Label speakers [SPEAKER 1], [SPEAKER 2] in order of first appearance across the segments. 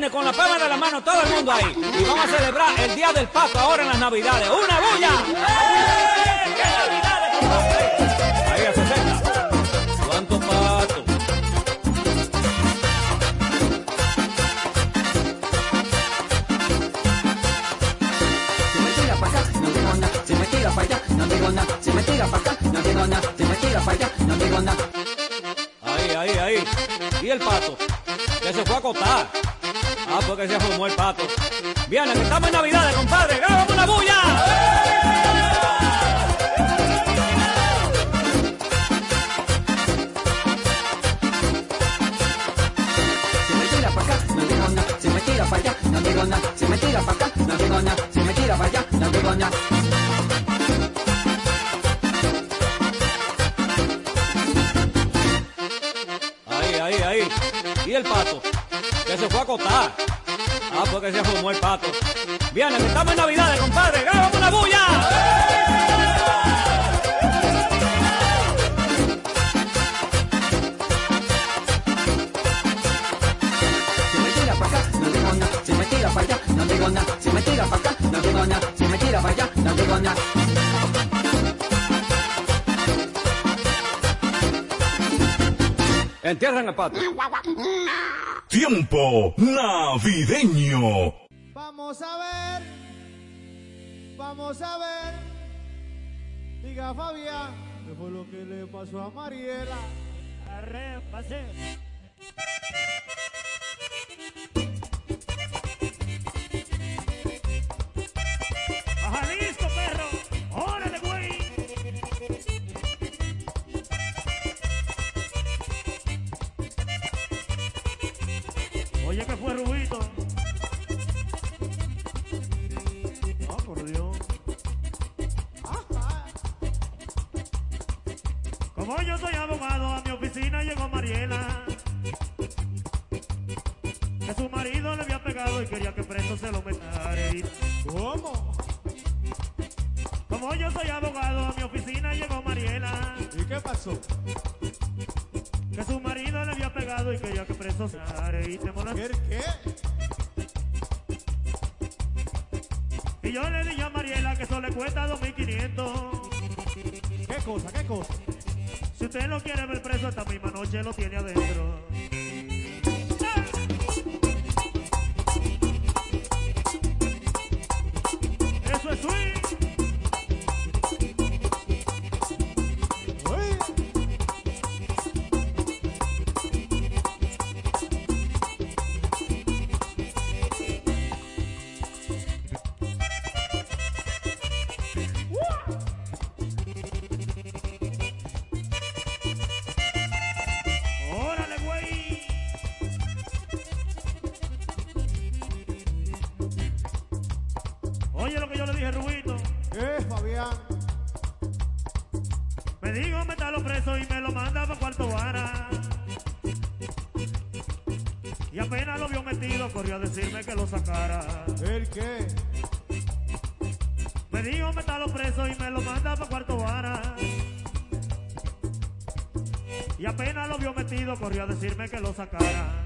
[SPEAKER 1] viernes con la palma de la mano todo el mundo ahí. Y vamos a celebrar el Día del Pato ahora en las Navidades. ¡Una bulla! ¡Eh! ¡Qué Navidades! Ahí a 60. ¿Cuántos patos?
[SPEAKER 2] Si me tira para acá, no digo nada. Si me tira para allá, no digo nada. Si me tira para acá, no digo nada. Si me tira para allá, no digo nada.
[SPEAKER 1] Ahí, ahí, ahí. ¿Y el pato? Que se fue a acotar. Ah, porque se fumó el pato. Viene, que estamos en Navidades, compadre. ¡Hagamos una bulla!
[SPEAKER 2] Si me tira para acá, no digo nada. Si me tira para allá, no digo nada. Si me tira para acá, no digo nada. Si me tira para allá, no digo nada.
[SPEAKER 1] Ahí, ahí, ahí. ¿Y el pato? Que se fue a acotar. Ah, porque se fumó el pato. Viene, estamos en Navidades, compadre. ¡Hagamos una bulla!
[SPEAKER 2] Si me tira para acá, no digo nada. Si me tira para allá, no digo nada.
[SPEAKER 1] Entierren el pato.
[SPEAKER 3] Tiempo navideño.
[SPEAKER 4] Vamos a ver, vamos a ver. Diga Fabián, ¿qué fue lo que le pasó a Mariela?
[SPEAKER 5] Arre, pase. Cuesta 2.500.
[SPEAKER 4] ¿Qué cosa? ¿Qué cosa?
[SPEAKER 5] Si usted lo quiere ver preso esta misma noche, lo tiene adentro. Corrió a decirme que lo sacara.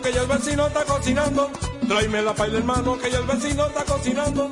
[SPEAKER 5] que
[SPEAKER 2] ya
[SPEAKER 6] el vecino está cocinando. Tráeme la paila, hermano, que ya el vecino está cocinando.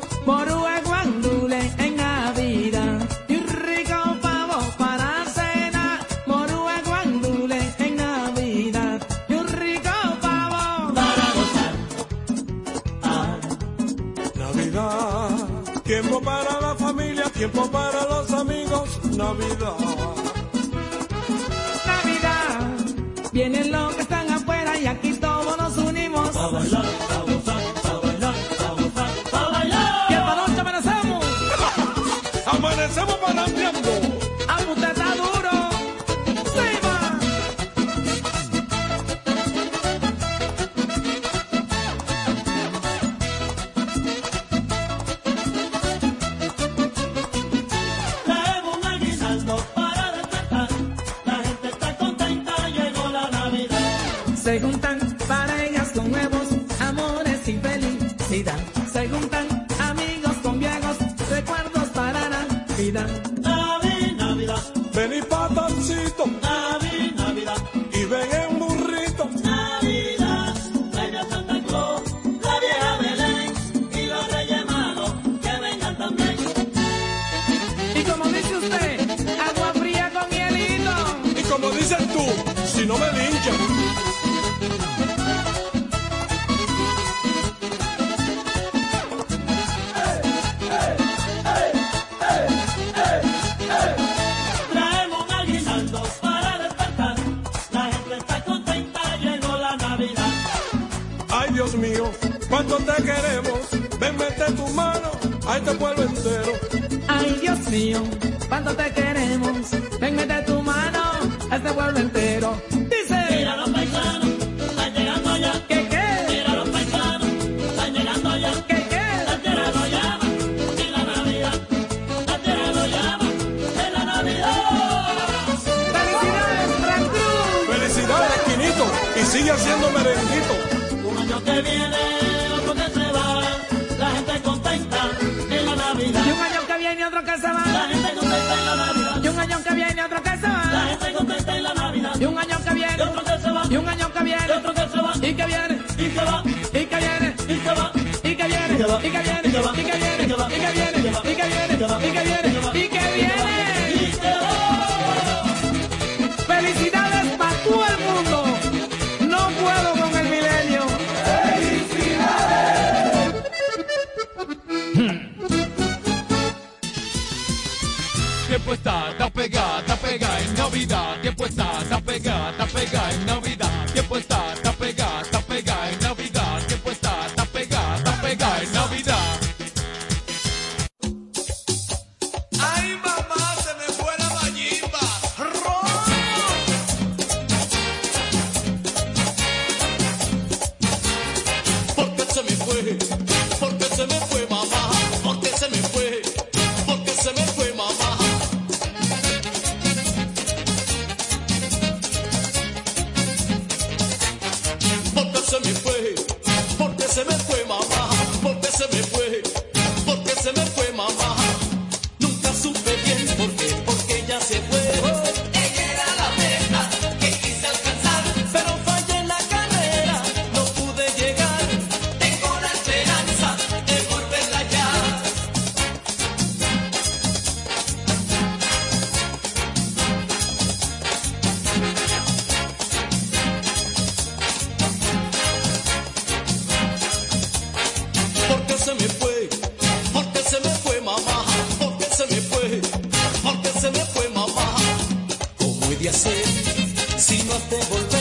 [SPEAKER 6] Si no
[SPEAKER 7] has de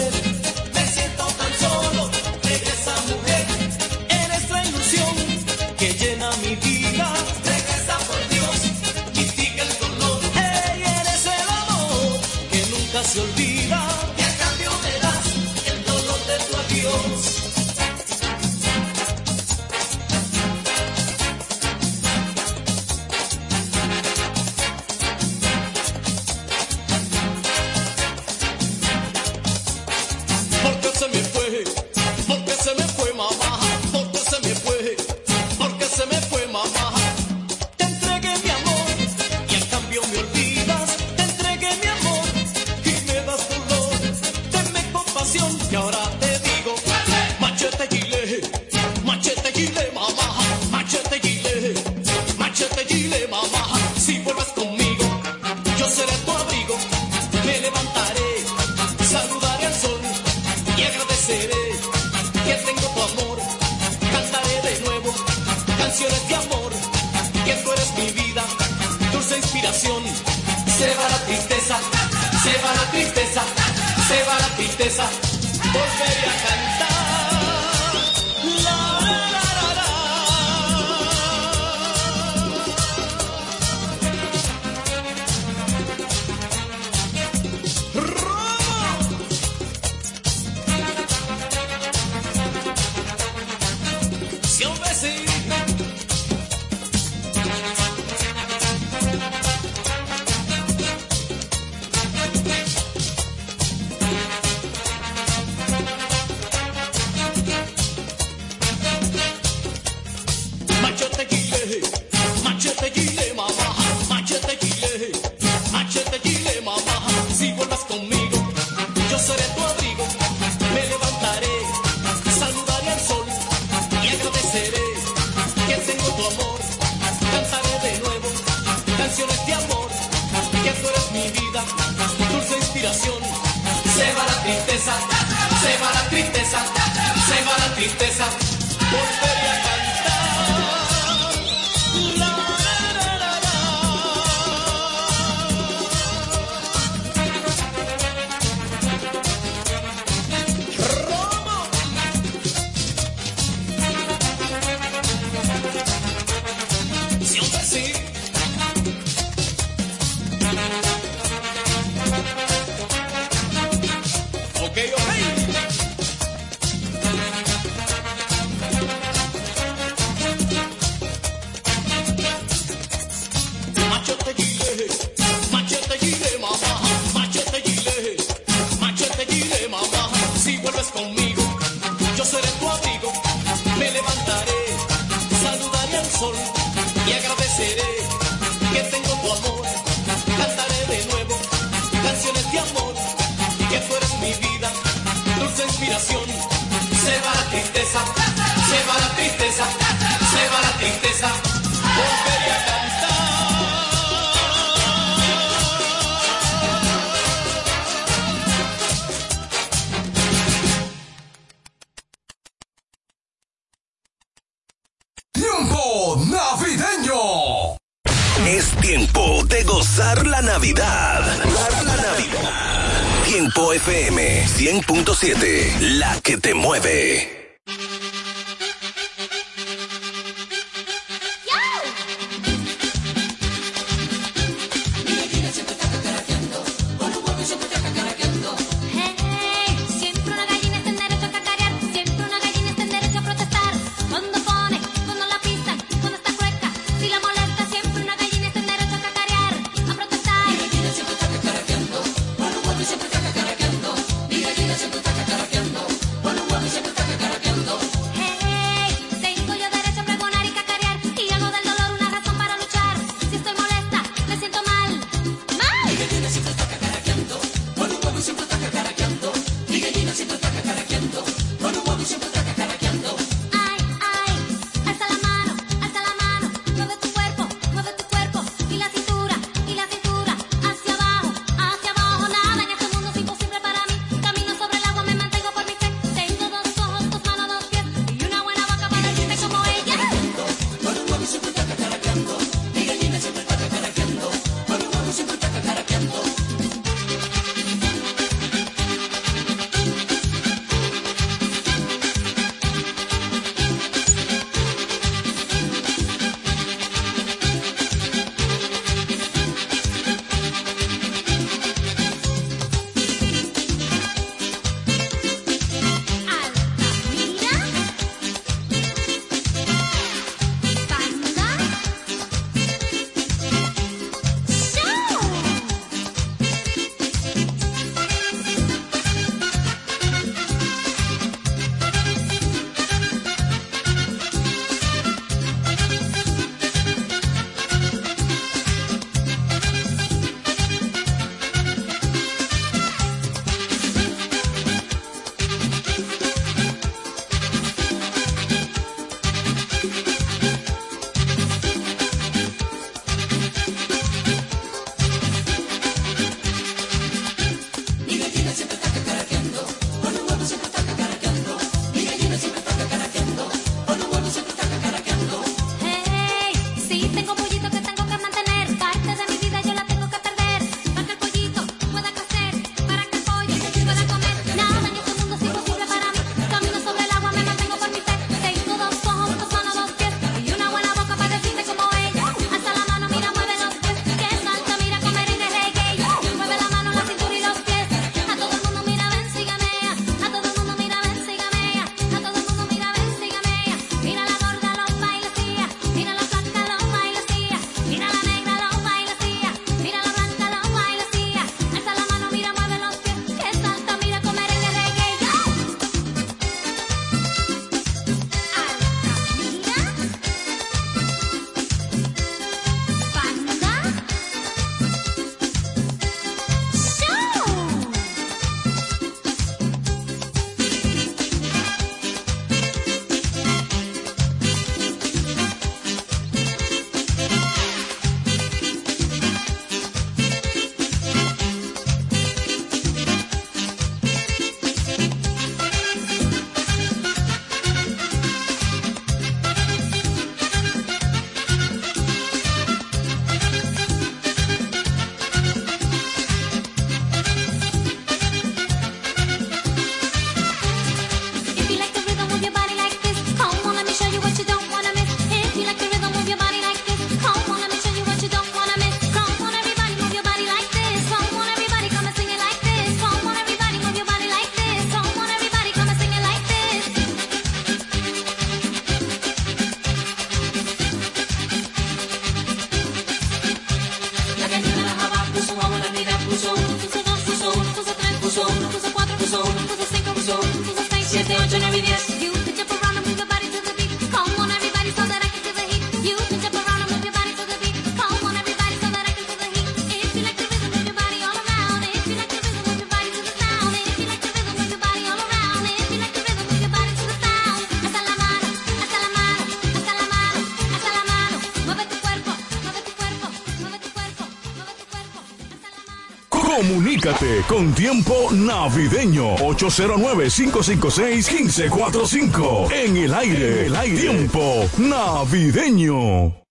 [SPEAKER 8] Comunícate con tiempo navideño 809-556-1545. En el aire, el aire. Tiempo navideño.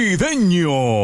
[SPEAKER 9] Navideño.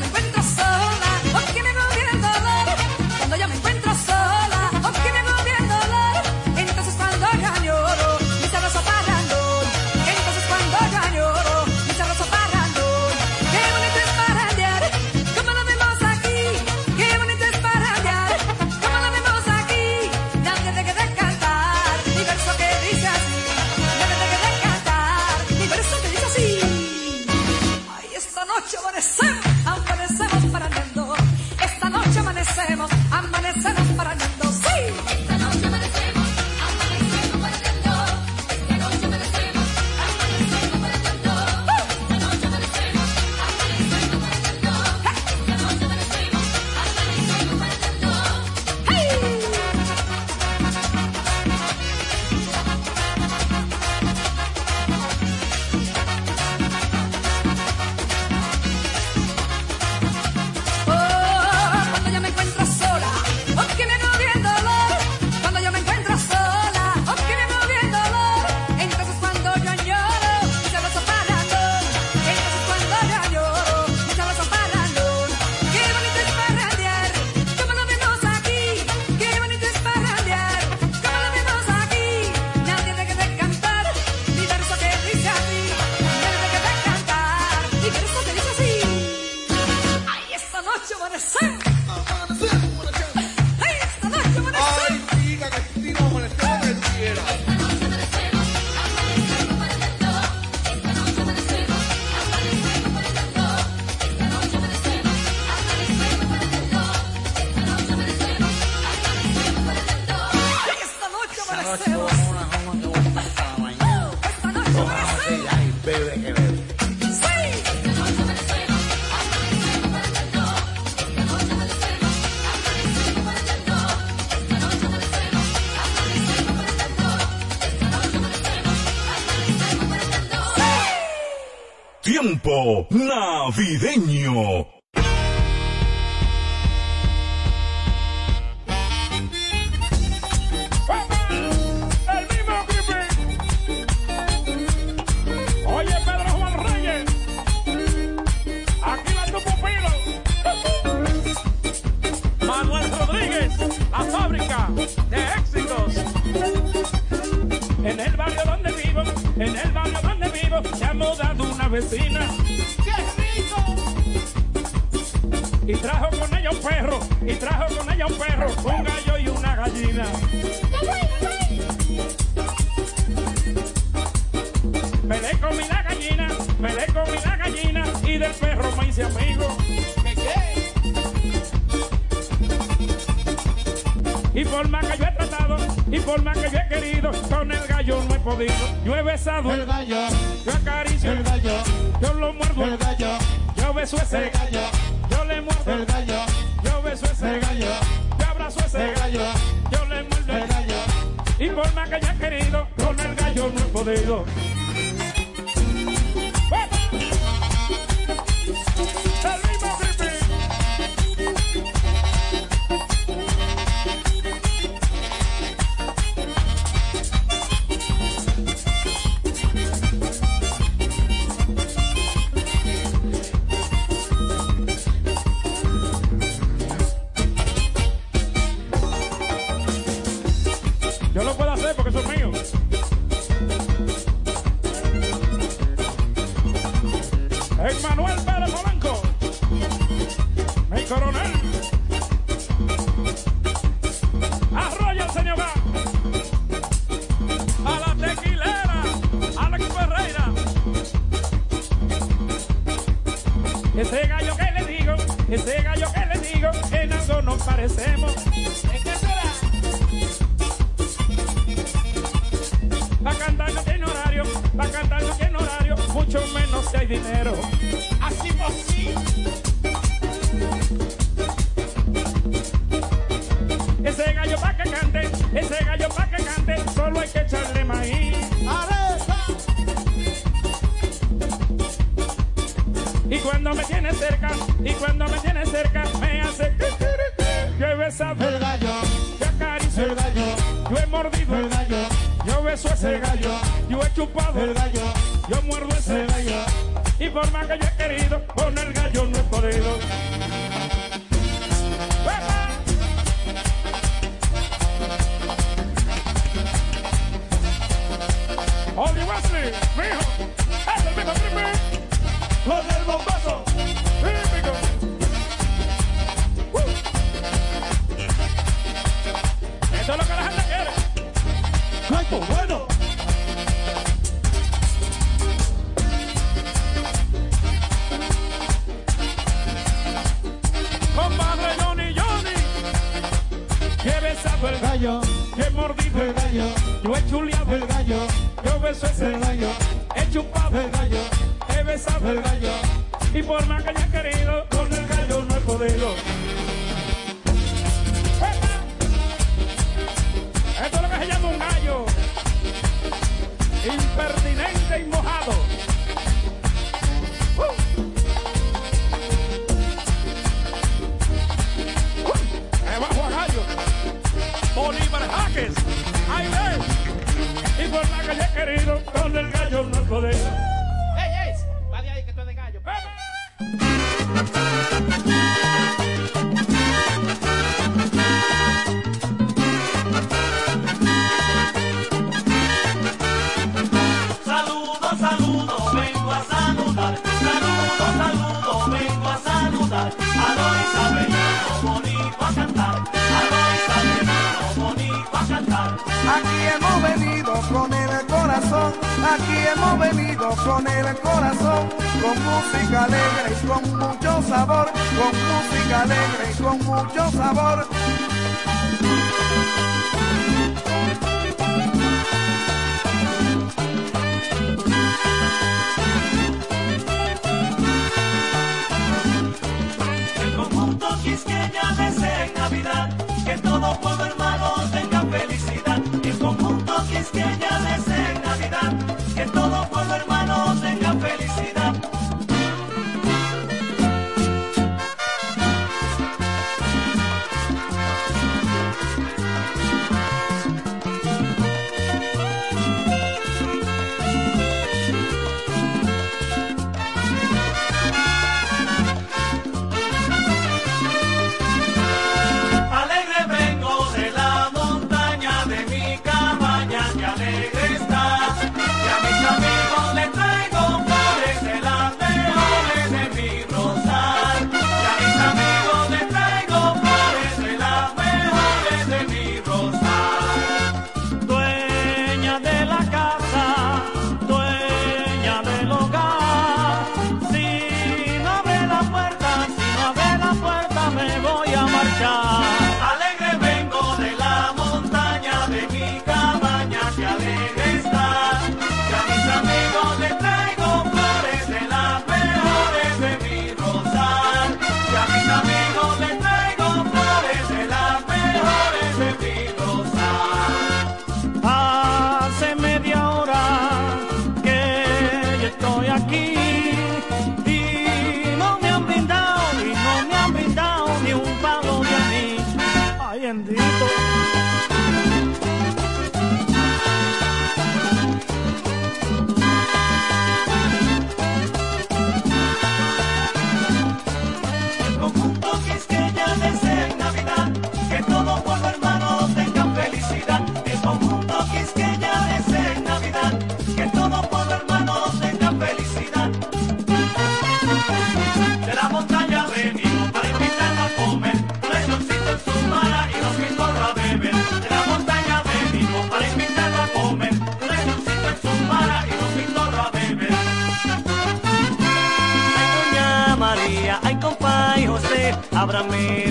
[SPEAKER 9] running. navideño.
[SPEAKER 10] amigo. ¿Qué qué? Y por más que yo he tratado, y por más que yo he querido, con el gallo no he podido. Yo he besado el gallo, yo acaricio el gallo, yo lo muerdo el gallo, yo beso ese gallo, yo le muerdo el gallo, yo beso ese gallo, yo abrazo ese gallo, yo le muerdo el gallo. Y por más que yo he querido, con el gallo no he podido.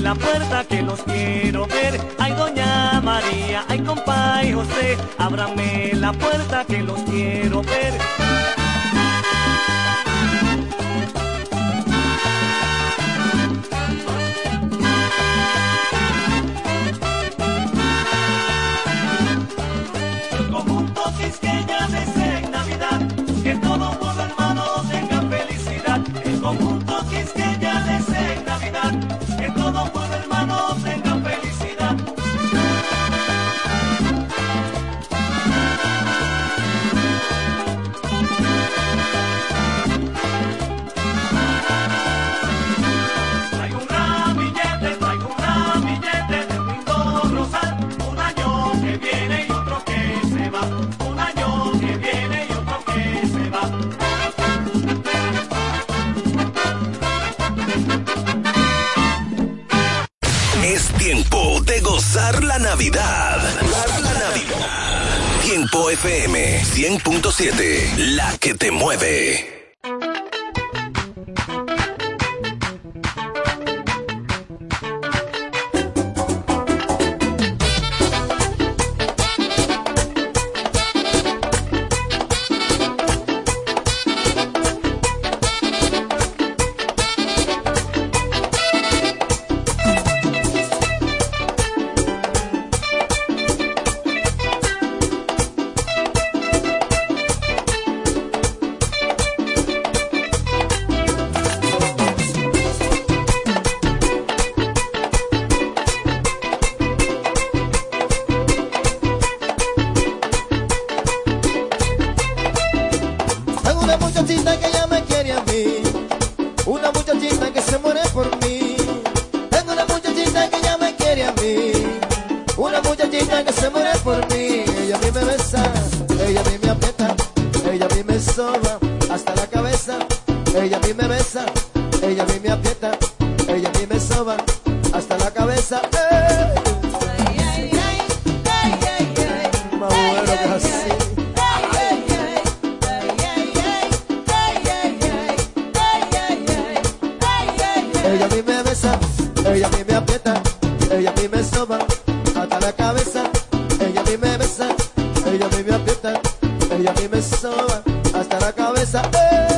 [SPEAKER 10] la
[SPEAKER 11] puerta que los quiero ver. Ay, doña María, ay, compa y José, ábrame la puerta que los quiero ver.
[SPEAKER 12] la que te mueve.
[SPEAKER 8] a mí me soba hasta la cabeza. ¡Eh!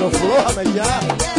[SPEAKER 8] Eu flor, mas já.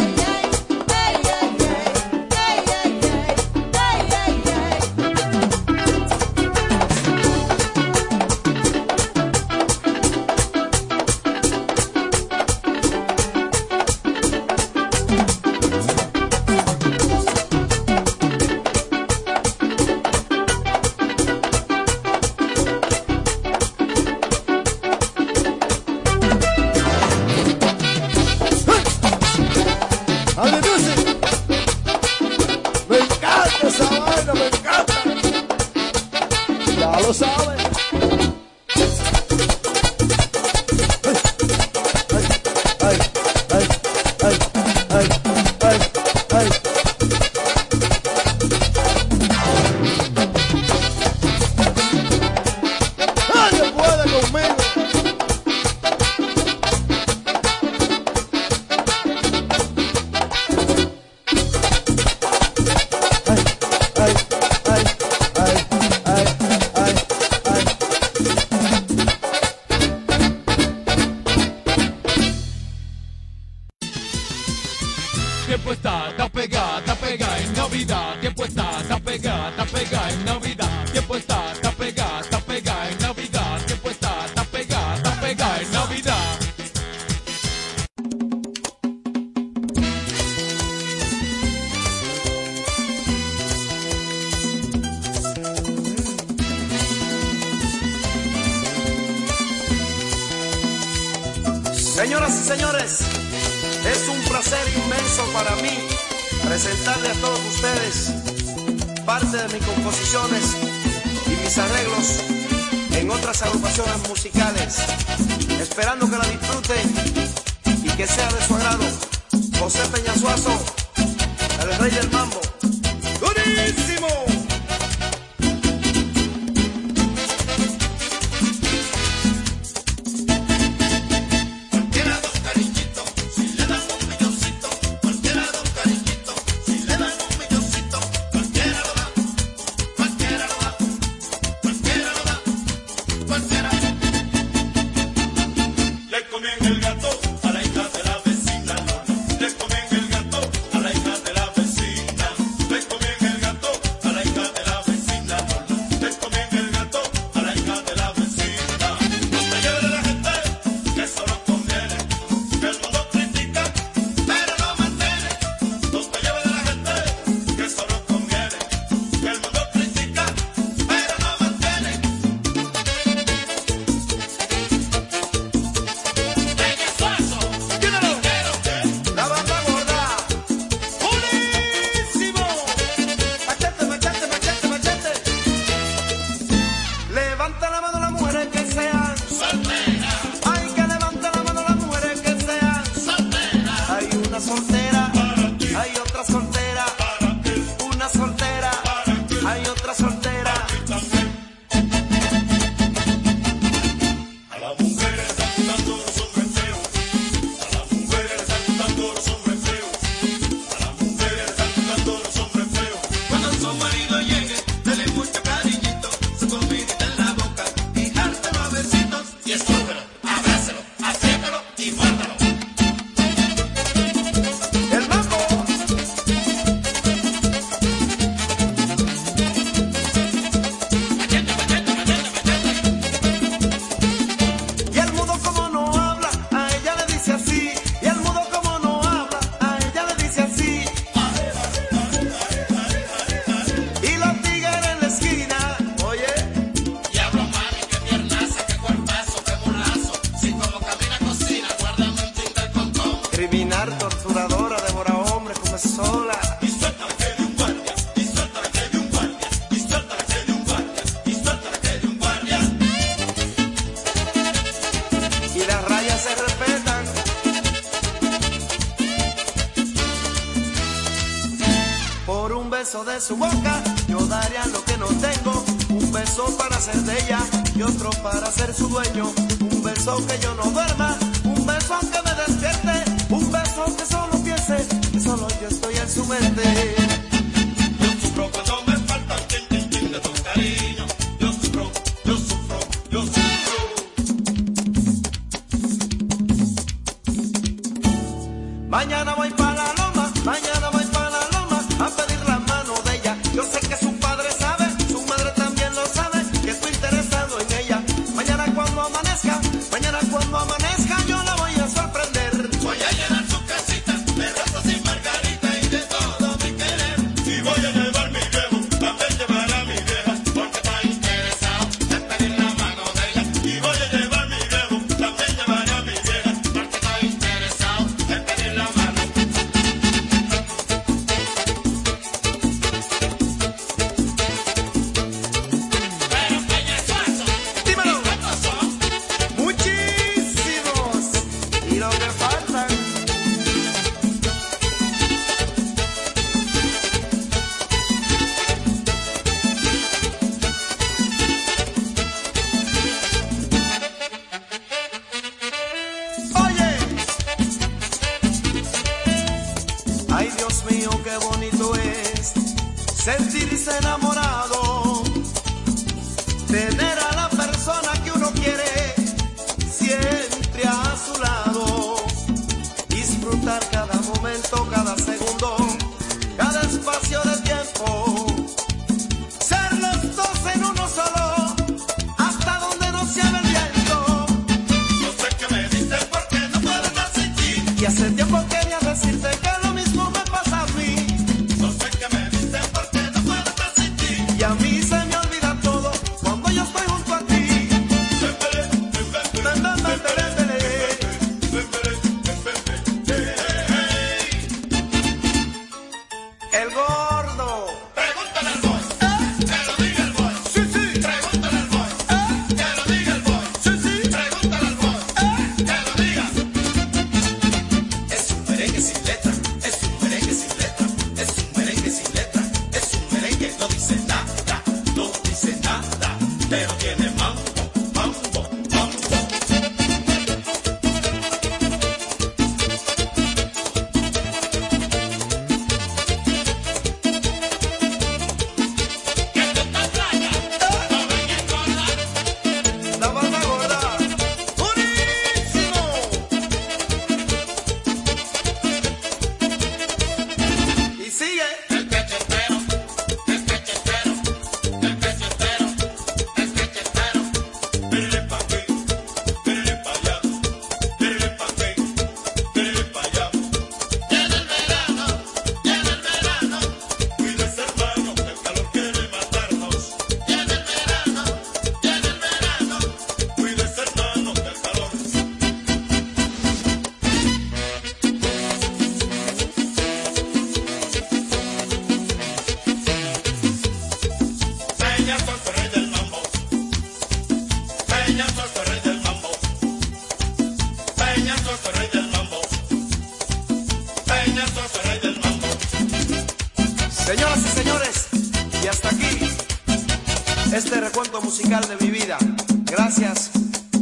[SPEAKER 8] musical de mi vida. Gracias,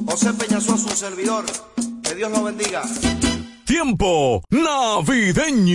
[SPEAKER 8] José Peñazoa, su servidor. Que Dios lo bendiga.
[SPEAKER 9] Tiempo navideño.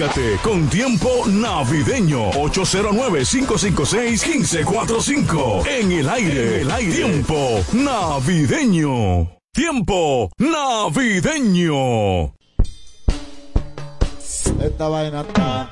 [SPEAKER 9] Comunícate con tiempo navideño 809-556-1545. En el aire, el aire. Tiempo navideño. Tiempo navideño.
[SPEAKER 13] Esta vaina está,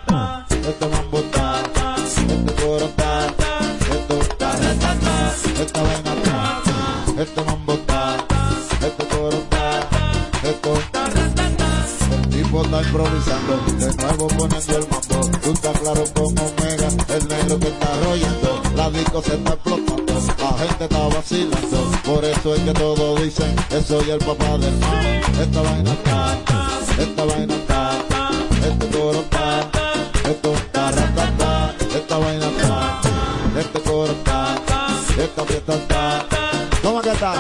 [SPEAKER 13] soy el papá del mal, esta vaina está, esta vaina está, este coro está, esto está, ratata, esta vaina está, este coro está, esta fiesta está, ¿cómo que está?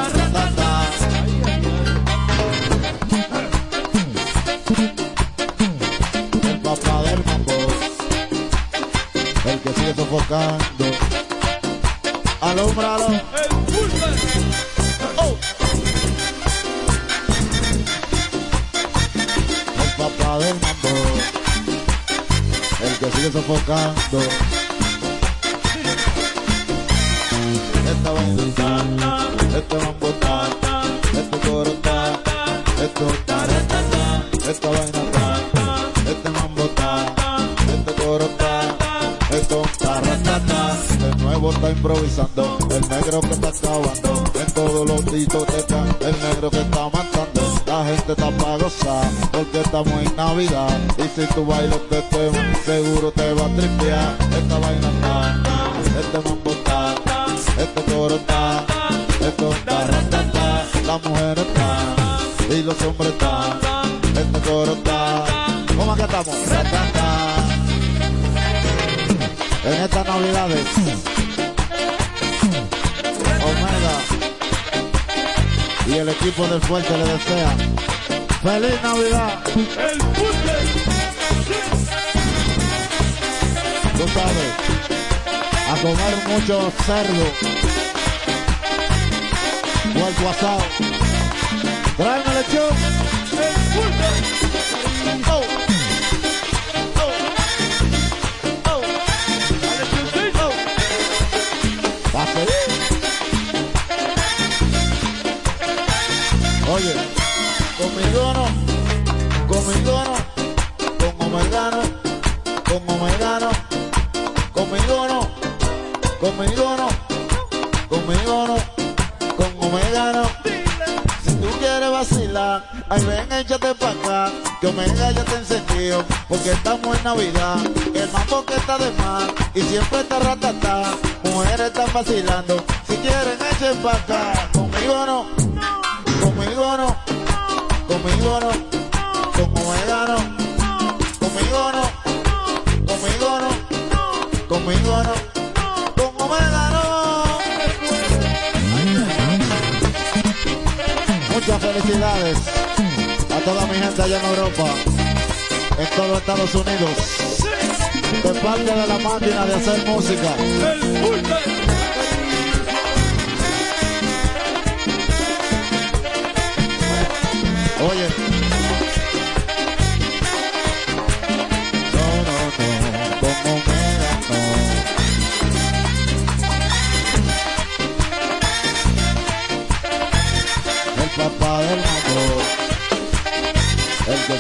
[SPEAKER 13] El papá del mambo, el que sigue sofocando, sofocando. Esta está, este mambo está, este coro está, esto está, esta vaina está, este mambo está, este coro está, esto está, ratata, de nuevo está improvisando, el negro que está acabando, en todos los discotecas, el estamos en Navidad, y si tú bailas este tema, seguro te va a tripear, esta vaina está, este mambo está, este coro está, esto está, ratata, la mujer está, y los hombres están, este coro está, ¿cómo que estamos? En estas navidades, Omega. Y el equipo del fuerte le desea feliz Navidad. Tú sabes, a comer mucho cerdo, puerco asado. Tráeme lechón. Oh. Navidad, el mambo que está de más, y siempre está ratata, mujeres están vacilando, si quieren echen pa' acá, Estados Unidos, de parte de la máquina de hacer música.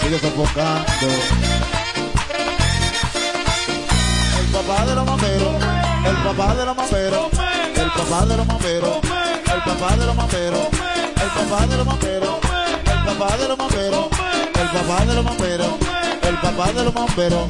[SPEAKER 13] El papá de los mamberos, el papá de los mamberos, el papá de los mamberos, el papá de los mamberos, el papá de los mamberos, el papá de los mamberos, el papá de los mamberos, el papá de los mamberos.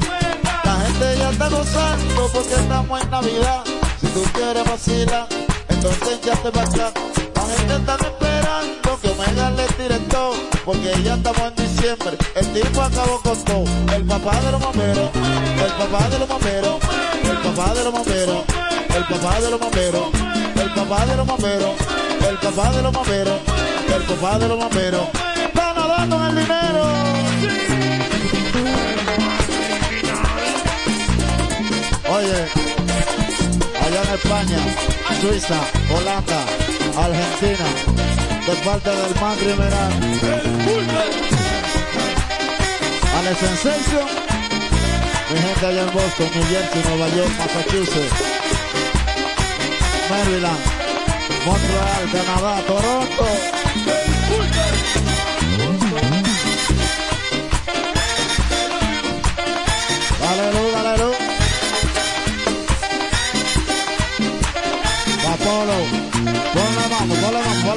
[SPEAKER 13] La gente ya está gozando porque estamos en Navidad. Si tú quieres vacilar, entonces ya te vas. La gente está esperando que Omega le tire todo, porque ya estamos en diciembre. El tipo acabó con todo. El papá de los bomberos, el papá de los bomberos, el papá de los bomberos, el papá de los bomberos, el papá de los bomberos, el papá de los bomberos, el papá de los bomberos. Está nadando en el dinero. Oye, allá en España, Suiza, Holanda, Argentina, de parte del Macri Meral. Alex Sensation,
[SPEAKER 14] mi gente allá en Boston, New Jersey, Nueva York, Massachusetts, Maryland, Montreal, Canadá, Toronto.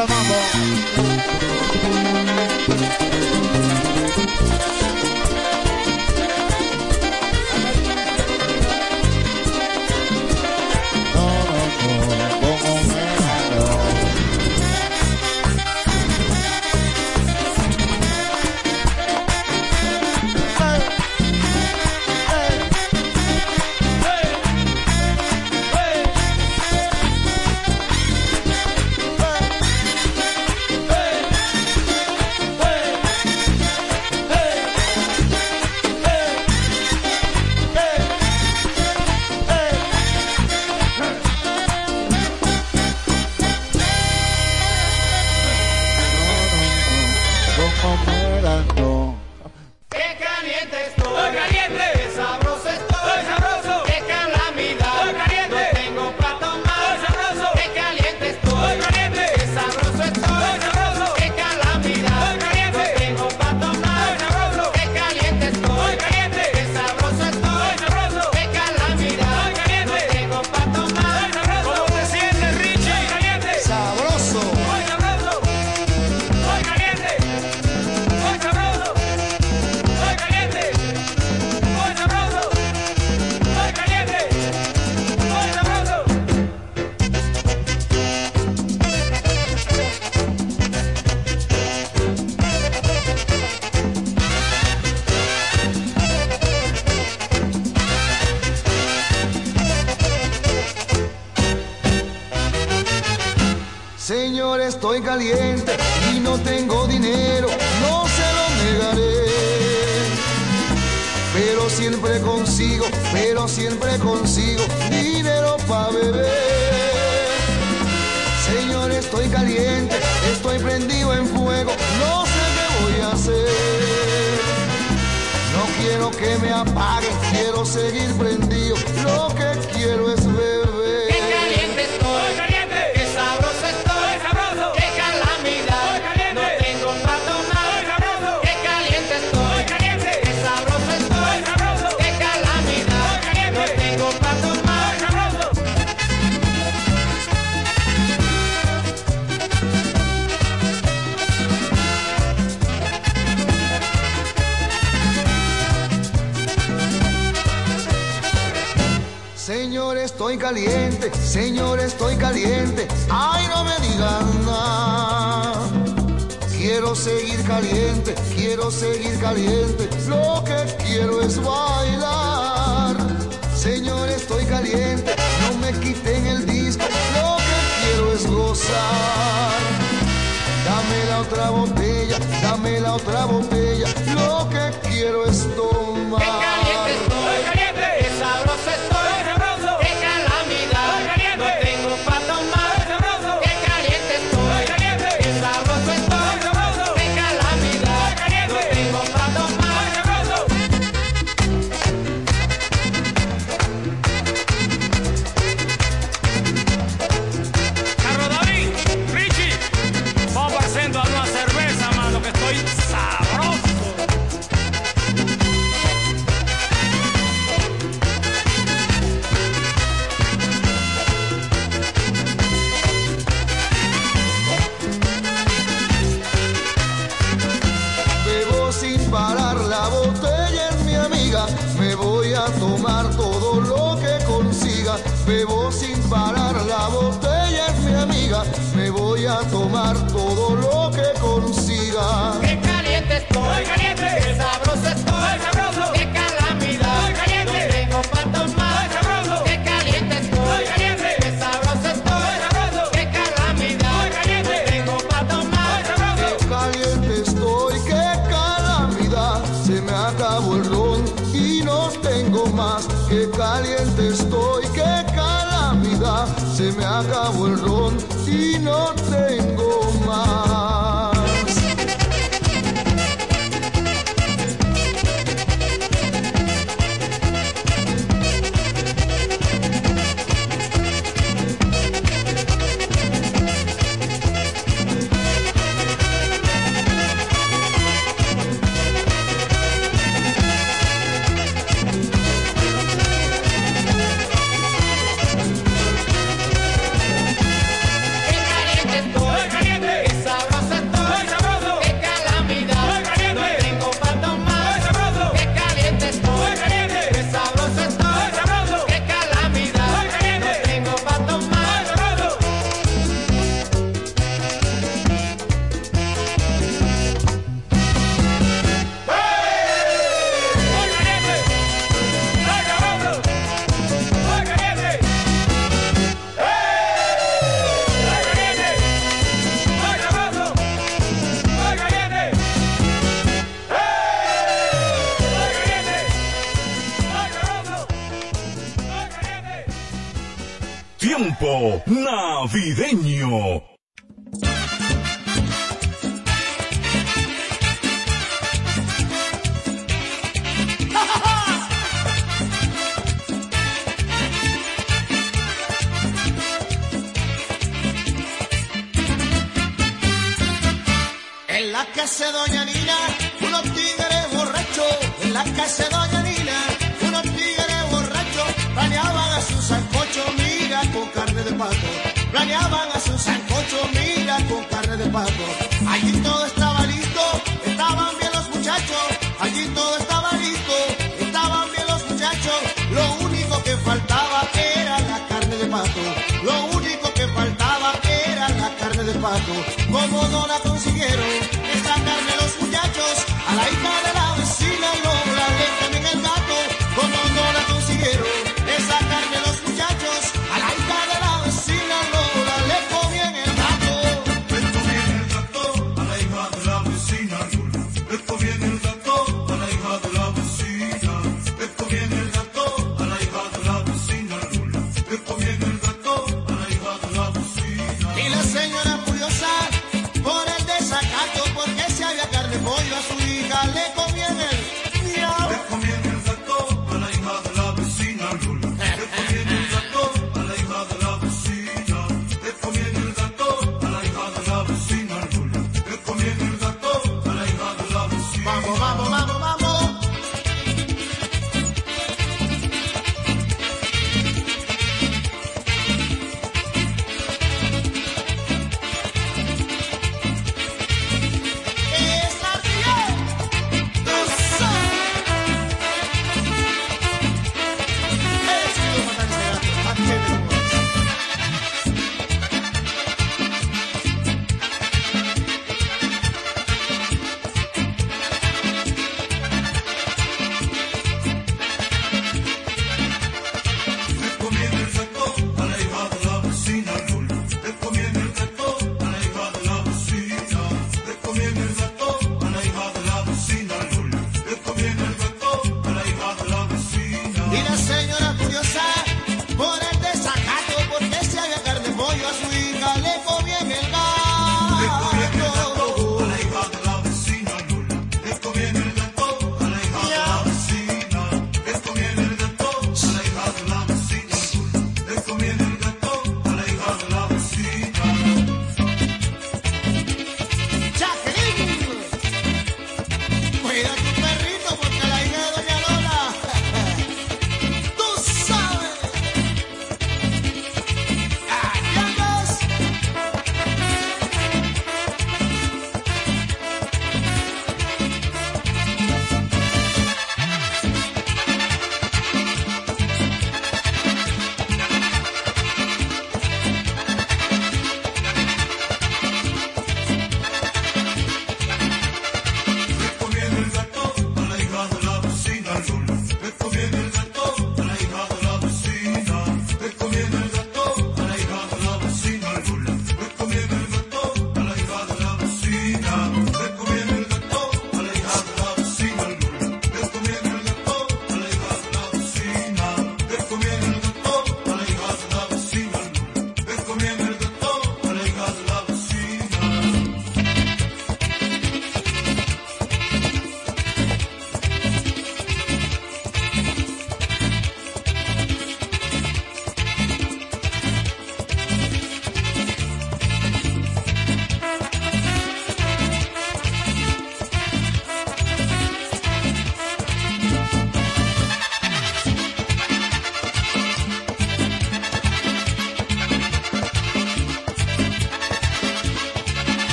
[SPEAKER 14] Dale mambo.
[SPEAKER 8] señor, estoy caliente. Ay, no me digan nada. Quiero seguir caliente, quiero seguir caliente. Lo que quiero es bailar. Señor, estoy caliente, no me quiten el disco. Lo que quiero es gozar. Dame la otra botella, dame la otra botella. Lo que quiero es tomar.
[SPEAKER 15] que caliente estoy, qué calamidad,
[SPEAKER 8] se me acabó el ron y no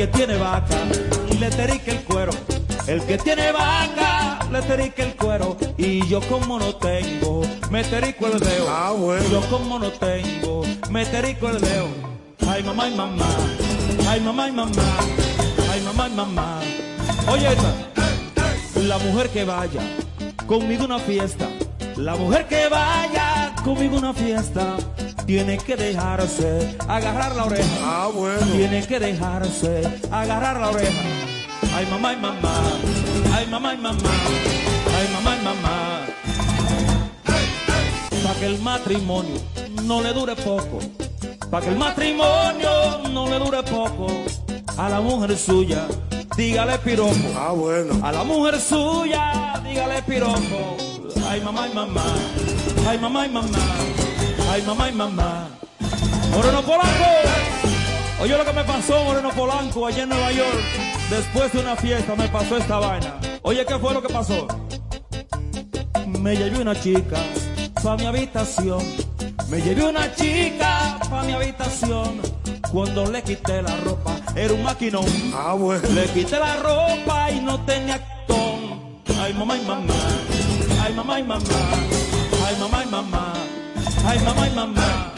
[SPEAKER 16] que
[SPEAKER 17] tiene vaca le terica el cuero. El que tiene vaca le terica el cuero. Y yo como no tengo, me terico el dedo. Ah, yo como no tengo, me terico el dedo. Ay mamá y mamá, ay mamá y mamá, ay mamá y mamá. Oye esta, la mujer que vaya conmigo una fiesta, la mujer que vaya conmigo una fiesta tiene que dejarse agarrar la oreja.
[SPEAKER 18] Ah, bueno.
[SPEAKER 17] Tiene que dejarse agarrar la oreja. Ay, mamá, ay, mamá. Ay, mamá, ay, mamá. Ay, mamá, ay, mamá. Para que el matrimonio no le dure poco. Para que el matrimonio no le dure poco. A la mujer suya, dígale piropo.
[SPEAKER 18] Ah, bueno.
[SPEAKER 17] A la mujer suya, dígale piropo. Ay, mamá, ay, mamá. Ay, mamá, ay, mamá. Ay, mamá, ay, mamá. Moreno Polanco. Oye lo que me pasó, Moreno Polanco, allá en Nueva York. Después de una fiesta me pasó esta vaina. Oye, ¿qué fue lo que pasó? Me llevé una chica pa' mi habitación. Me llevé una chica pa' mi habitación. Cuando le quité la ropa, era un maquinón.
[SPEAKER 18] Ah, bueno.
[SPEAKER 17] Le quité la ropa y no tenía actón. Ay, mamá y mamá. Ay, mamá y mamá. Ay, mamá y mamá. Ay, mamá y mamá.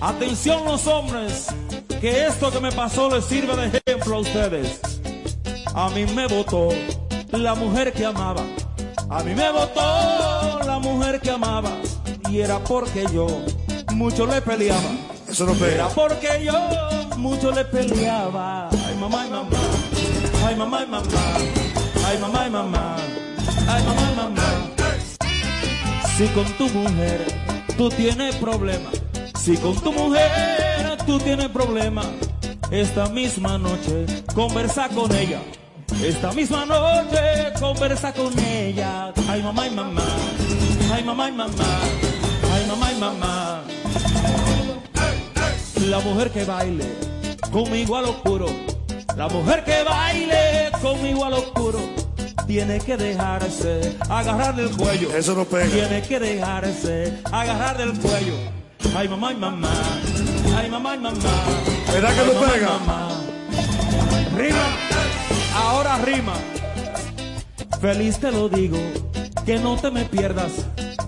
[SPEAKER 17] Atención los hombres, que esto que me pasó les sirve de ejemplo a ustedes. A mí me votó la mujer que amaba. A mí me votó la mujer que amaba. Y era porque yo mucho le peleaba.
[SPEAKER 18] Eso no
[SPEAKER 17] Era porque yo mucho le peleaba. Ay, mamá, ay, mamá. Ay, mamá, ay, mamá. Ay, mamá, ay, mamá. Ay, mamá, ay, mamá. Si con tu mujer tú tienes problema, si con tu mujer tú tienes problema, esta misma noche conversa con ella. Esta misma noche conversa con ella. Ay, mamá, ay, mamá. Ay, mamá, ay, mamá. Ay, mamá, ay, mamá. La mujer que baile conmigo al oscuro. La mujer que baile conmigo al oscuro. Tiene que dejarse agarrar del cuello.
[SPEAKER 18] Eso no pega.
[SPEAKER 17] Tiene que dejarse agarrar del cuello. Ay, mamá, ay, mamá. Ay, mamá, ay, mamá.
[SPEAKER 18] ¿Verdad que
[SPEAKER 17] Ay,
[SPEAKER 18] no
[SPEAKER 17] mamá,
[SPEAKER 18] pega?
[SPEAKER 17] mamá. Rima. Ahora rima. Feliz te lo digo, que no te me pierdas.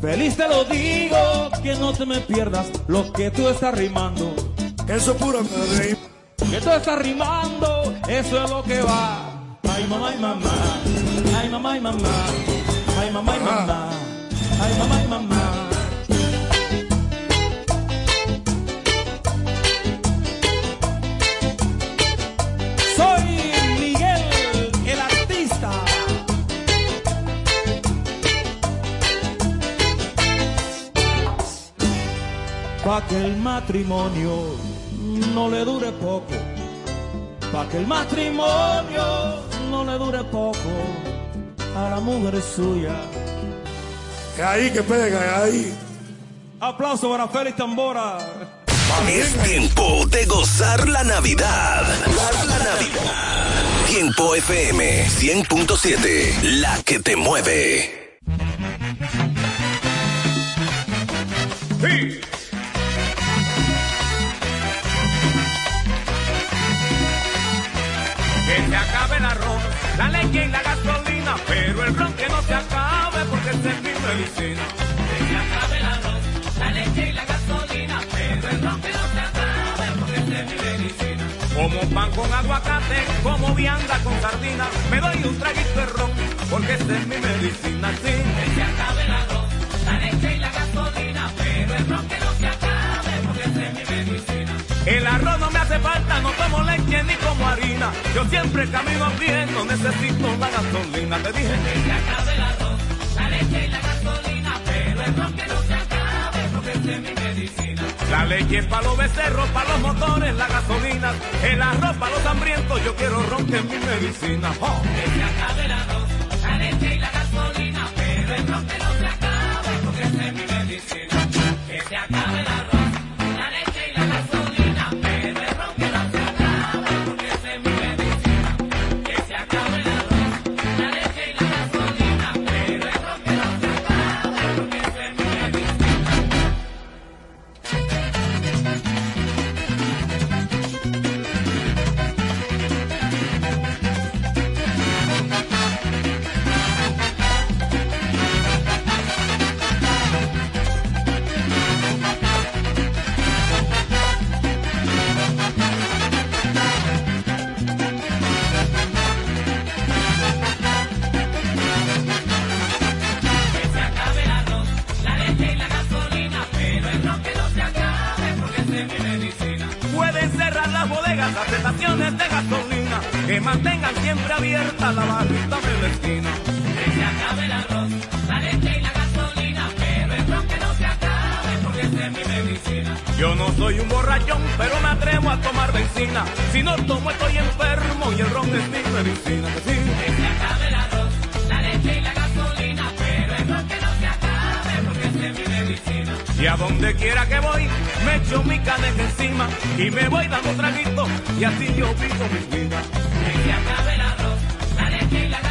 [SPEAKER 17] Feliz te lo digo, que no te me pierdas lo que tú estás rimando.
[SPEAKER 18] Eso es pura madre.
[SPEAKER 17] Que tú estás rimando, eso es lo que va. Mamá, ay, mamá. Ay, mamá, ay, mamá. Ay, mamá, ay, mamá. Ay, mamá, ay, mamá. Pa' que el matrimonio no le dure poco. Pa' que el matrimonio no le dure poco. A la mujer suya.
[SPEAKER 18] Que ahí que pega, ahí.
[SPEAKER 17] Aplauso para Félix Tambora.
[SPEAKER 12] Es tiempo de gozar la Navidad. Gozar la Navidad. Tiempo FM 100.7, la que te mueve.
[SPEAKER 1] Sí. La leche y la gasolina, pero el ron que no se acabe porque esa es mi medicina. Que se acabe el arroz, la leche y la gasolina, pero el ron que no se acabe porque esa es mi medicina. Como pan con aguacate, como vianda con sardina, me doy un traguito de ron porque esa es mi medicina. Sí. Se acabe El arroz no me hace falta, no tomo leche ni como harina. Yo siempre camino a pie, no necesito la gasolina. Te dije que se acabe el arroz, la leche y la gasolina, pero el ron que no se acabe porque es mi medicina. La leche es para los becerros, para los motores, la gasolina. El arroz para los hambrientos, yo quiero ron que es mi medicina. Oh. Que se acabe el arroz, la leche y la gasolina, pero el ron no se acabe porque es mi medicina. Que se acabe el arroz, tomo estoy enfermo y el ron es mi medicina. Que sí.
[SPEAKER 12] Que se acabe el arroz, la leche y la gasolina, pero el ron que no se acabe porque es mi medicina.
[SPEAKER 1] Y a donde quiera que voy, me echo mi caneca encima y me voy dando traguito y así yo vivo mi vida.
[SPEAKER 12] Que se acabe el arroz, la leche y la gasolina,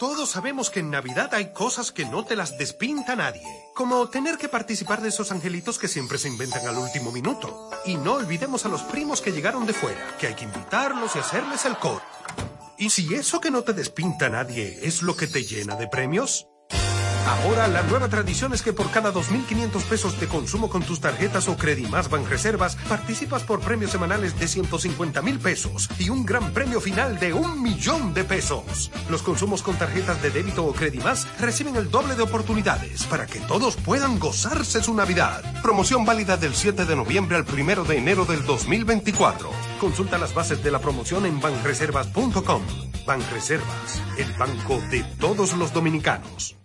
[SPEAKER 19] Todos sabemos que en Navidad hay cosas que no te las despinta nadie, como tener que participar de esos angelitos que siempre se inventan al último minuto. Y no olvidemos a los primos que llegaron de fuera, que hay que invitarlos y hacerles el coro. ¿Y si eso que no te despinta nadie es lo que te llena de premios? Ahora la nueva tradición es que por cada 2.500 pesos de consumo con tus tarjetas o Credimas Banreservas participas por premios semanales de 150 mil pesos y un gran premio final de un millón de pesos. Los consumos con tarjetas de débito o Credimas reciben el doble de oportunidades para que todos puedan gozarse su Navidad. Promoción válida del 7 de noviembre al 1 de enero del 2024. Consulta las bases de la promoción en banreservas.com. Banreservas, el banco de todos los dominicanos.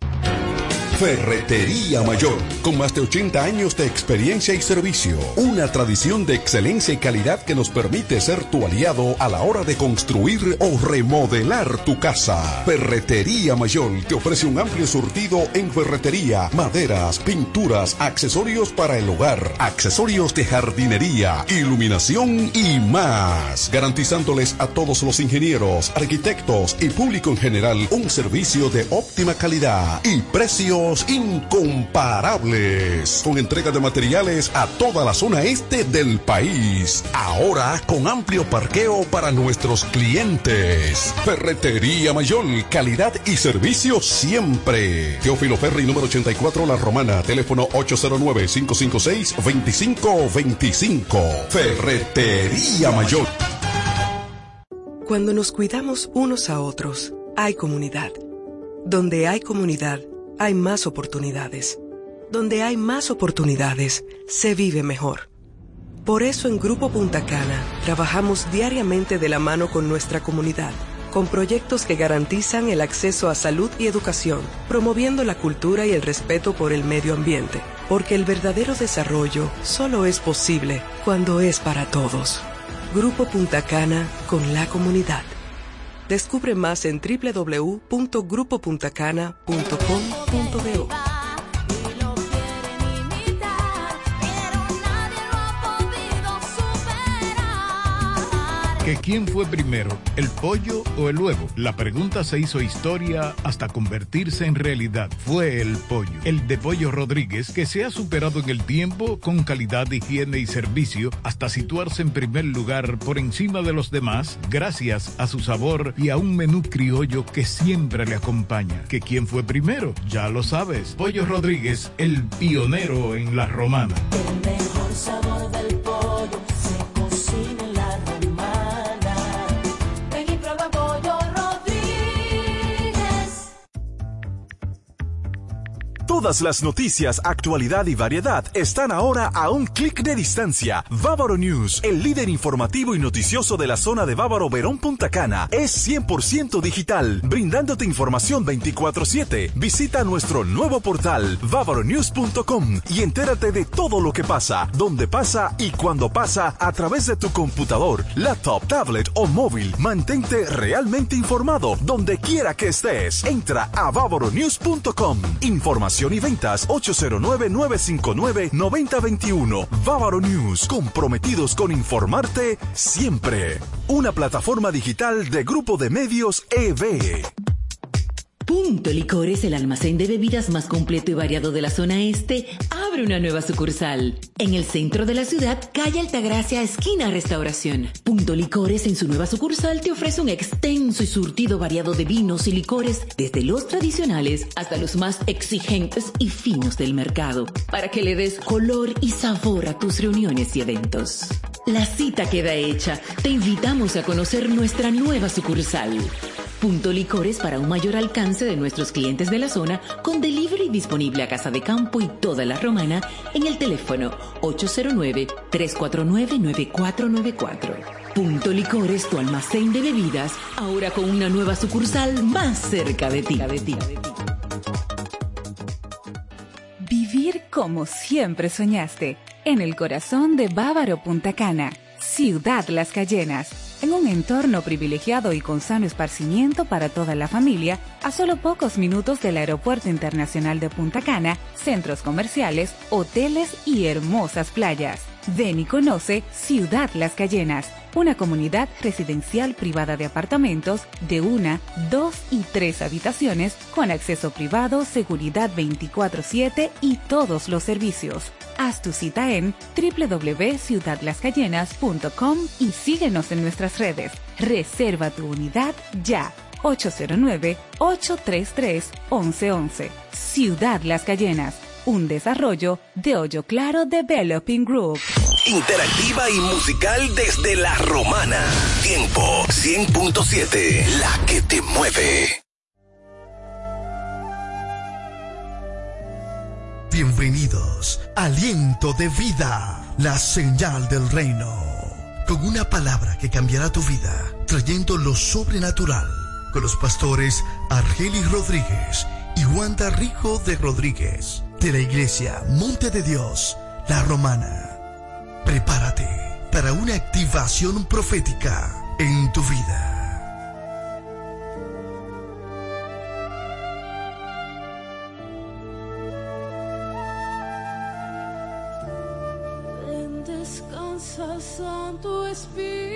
[SPEAKER 20] Ferretería Mayor, con más de 80 años de experiencia y servicio. Una tradición de excelencia y calidad que nos permite ser tu aliado a la hora de construir o remodelar tu casa. Ferretería Mayor te ofrece un amplio surtido en ferretería, maderas, pinturas, accesorios para el hogar, accesorios de jardinería, iluminación y más. Garantizándoles a todos los ingenieros, arquitectos y público en general un servicio de óptima calidad y incomparables. Con entrega de materiales a toda la zona este del país. Ahora con amplio parqueo para nuestros clientes. Ferretería Mayor, calidad y servicio siempre. Teófilo Ferri número 84 La Romana, teléfono 809-556-2525. Ferretería Mayor.
[SPEAKER 21] Cuando nos cuidamos unos a otros, hay comunidad. Donde hay comunidad, hay más oportunidades. Donde hay más oportunidades, se vive mejor. Por eso en Grupo Punta Cana trabajamos diariamente de la mano con nuestra comunidad, con proyectos que garantizan el acceso a salud y educación, promoviendo la cultura y el respeto por el medio ambiente, porque el verdadero desarrollo solo es posible cuando es para todos. Grupo Punta Cana con la comunidad. Descubre más en www.grupopuntacana.com.do.
[SPEAKER 22] ¿Que quién fue primero, el pollo o el huevo? La pregunta se hizo historia hasta convertirse en realidad. Fue el pollo, el de Pollo Rodríguez, que se ha superado en el tiempo con calidad, higiene y servicio hasta situarse en primer lugar por encima de los demás gracias a su sabor y a un menú criollo que siempre le acompaña. ¿Que quién fue primero? Ya lo sabes. Pollo Rodríguez, el pionero en la romana.
[SPEAKER 23] El mejor sabor del pollo
[SPEAKER 3] Todas las noticias, actualidad y variedad están ahora a un clic de distancia. Bávaro News, el líder informativo y noticioso de la zona de Bávaro Verón Punta Cana, es 100% digital, brindándote información 24/7. Visita nuestro nuevo portal bavaronews.com y entérate de todo lo que pasa, dónde pasa y cuándo pasa a través de tu computador, laptop, tablet o móvil. Mantente realmente informado donde quiera que estés. Entra a bavaronews.com. Información y ventas 809-959-9021. Bávaro News, comprometidos con informarte siempre. Una plataforma digital de Grupo de Medios EB.
[SPEAKER 24] Punto Licores, el almacén de bebidas más completo y variado de la zona este, abre una nueva sucursal. En el centro de la ciudad, calle Altagracia, esquina Restauración. Punto Licores en su nueva sucursal te ofrece un extenso y surtido variado de vinos y licores, desde los tradicionales hasta los más exigentes y finos del mercado, para que le des color y sabor a tus reuniones y eventos. La cita queda hecha. Te invitamos a conocer nuestra nueva sucursal. Punto Licores para un mayor alcance de nuestros clientes de la zona con delivery disponible a Casa de Campo y toda la Romana en el teléfono 809-349-9494. Punto Licores, tu almacén de bebidas, ahora con una nueva sucursal más cerca de ti.
[SPEAKER 25] Vivir como siempre soñaste, en el corazón de Bávaro Punta Cana, Ciudad Las Cayenas, en un entorno privilegiado y con sano esparcimiento para toda la familia, a solo pocos minutos del Aeropuerto Internacional de Punta Cana, centros comerciales, hoteles y hermosas playas. Ven y conoce Ciudad Las Cayenas, una comunidad residencial privada de apartamentos de una, dos y tres habitaciones con acceso privado, seguridad 24/7 y todos los servicios. Haz tu cita en www.ciudadlascayenas.com y síguenos en nuestras redes. Reserva tu unidad ya. 809-833-1111. Ciudad Las Cayenas, un desarrollo de Hoyo Claro Developing Group.
[SPEAKER 12] Interactiva y musical desde la romana. Tiempo 100.7, la que te mueve.
[SPEAKER 26] Bienvenidos, aliento de vida, la señal del reino. Con una palabra que cambiará tu vida, trayendo lo sobrenatural. Con los pastores Argelis Rodríguez y Wanda Rico de Rodríguez, de la iglesia Monte de Dios, la romana. Prepárate para una activación profética en tu vida.
[SPEAKER 23] Santo Espíritu.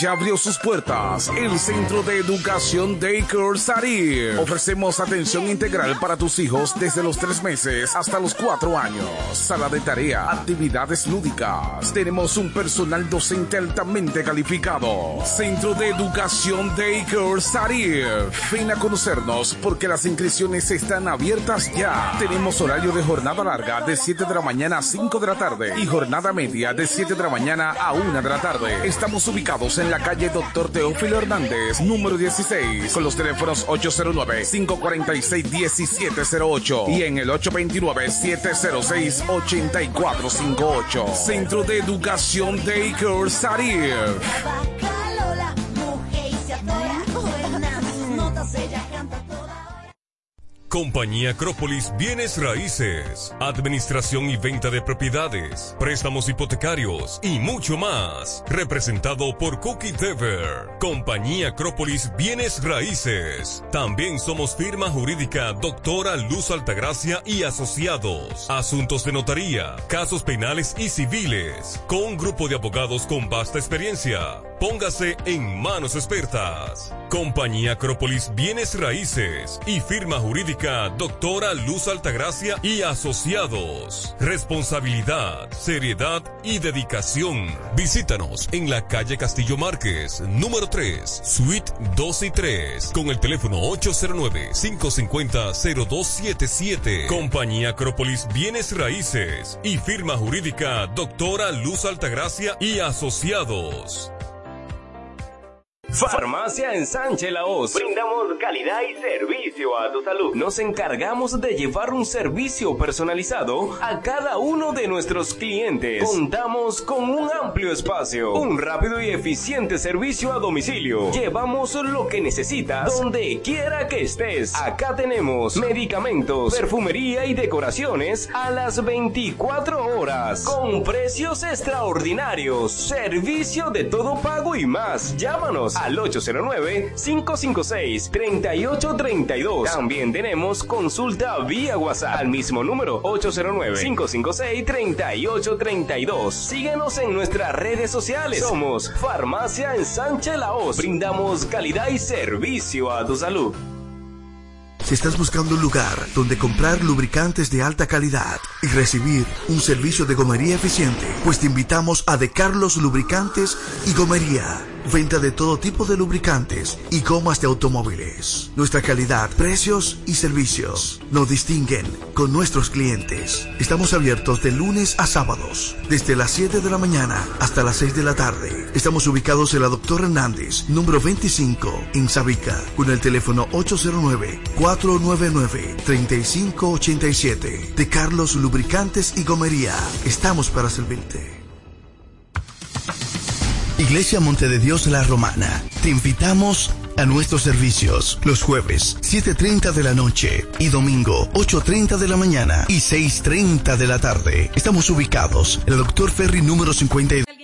[SPEAKER 27] Ya abrió sus puertas el Centro de Educación Daycare Sarir. Ofrecemos atención integral para tus hijos desde los tres meses hasta los cuatro años. Sala de tarea, actividades lúdicas. Tenemos un personal docente altamente calificado. Centro de Educación Daycare Sarir. Ven a conocernos porque las inscripciones están abiertas ya. Tenemos horario de jornada larga de 7 de la mañana a 5 de la tarde y jornada media de 7 de la mañana a 1 de la tarde. Estamos ubicados en la calle Doctor Teófilo Hernández, número 16, con los teléfonos 809-546-1708 y en el 829-706-8458. Centro de Educación Daycare Sarir.
[SPEAKER 21] Compañía Acrópolis Bienes Raíces, Administración y Venta de Propiedades, Préstamos Hipotecarios y mucho más. Representado por Cookie Dever. Compañía Acrópolis Bienes Raíces. También somos firma jurídica Doctora Luz Altagracia y Asociados. Asuntos de notaría, casos penales y civiles. Con un grupo de abogados con vasta experiencia. Póngase en manos expertas. Compañía Acrópolis Bienes Raíces y firma jurídica Doctora Luz Altagracia y Asociados. Responsabilidad, seriedad y dedicación. Visítanos en la calle Castillo Márquez, número 3, suite 2 y 3, con el teléfono 809-550-0277. Compañía Acrópolis Bienes Raíces y firma jurídica Doctora Luz Altagracia y Asociados.
[SPEAKER 28] Farmacia en Sánchez Laos. Brindamos calidad y servicio a tu salud. Nos encargamos de llevar un servicio personalizado a cada uno de nuestros clientes. Contamos con un amplio espacio, un rápido y eficiente servicio a domicilio. Llevamos lo que necesitas donde quiera que estés. Acá tenemos medicamentos, perfumería y decoraciones a las 24 horas con precios extraordinarios. Servicio de todo pago y más. Llámanos al 809-556-3832. También tenemos consulta vía WhatsApp al mismo número 809-556-3832. Síguenos en nuestras redes sociales. Somos Farmacia en Sánchez Laos. Brindamos calidad y servicio a tu salud.
[SPEAKER 7] Si estás buscando un lugar donde comprar lubricantes de alta calidad y recibir un servicio de gomería eficiente, pues te invitamos a De Carlos Lubricantes y Gomería. Venta de todo tipo de lubricantes y gomas de automóviles. Nuestra calidad, precios y servicios nos distinguen con nuestros clientes. Estamos abiertos de lunes a sábados, desde las 7 de la mañana hasta las 6 de la tarde. Estamos ubicados en la Doctor Hernández, número 25, en Sabica, con el teléfono 809-499-3587. De Carlos Lubricantes y Gomería. Estamos para servirte. Iglesia Monte de Dios La Romana. Te invitamos a nuestros servicios los jueves 7.30 de la noche y domingo 8.30 de la mañana y 6.30 de la tarde. Estamos ubicados en el Doctor Ferry número 52.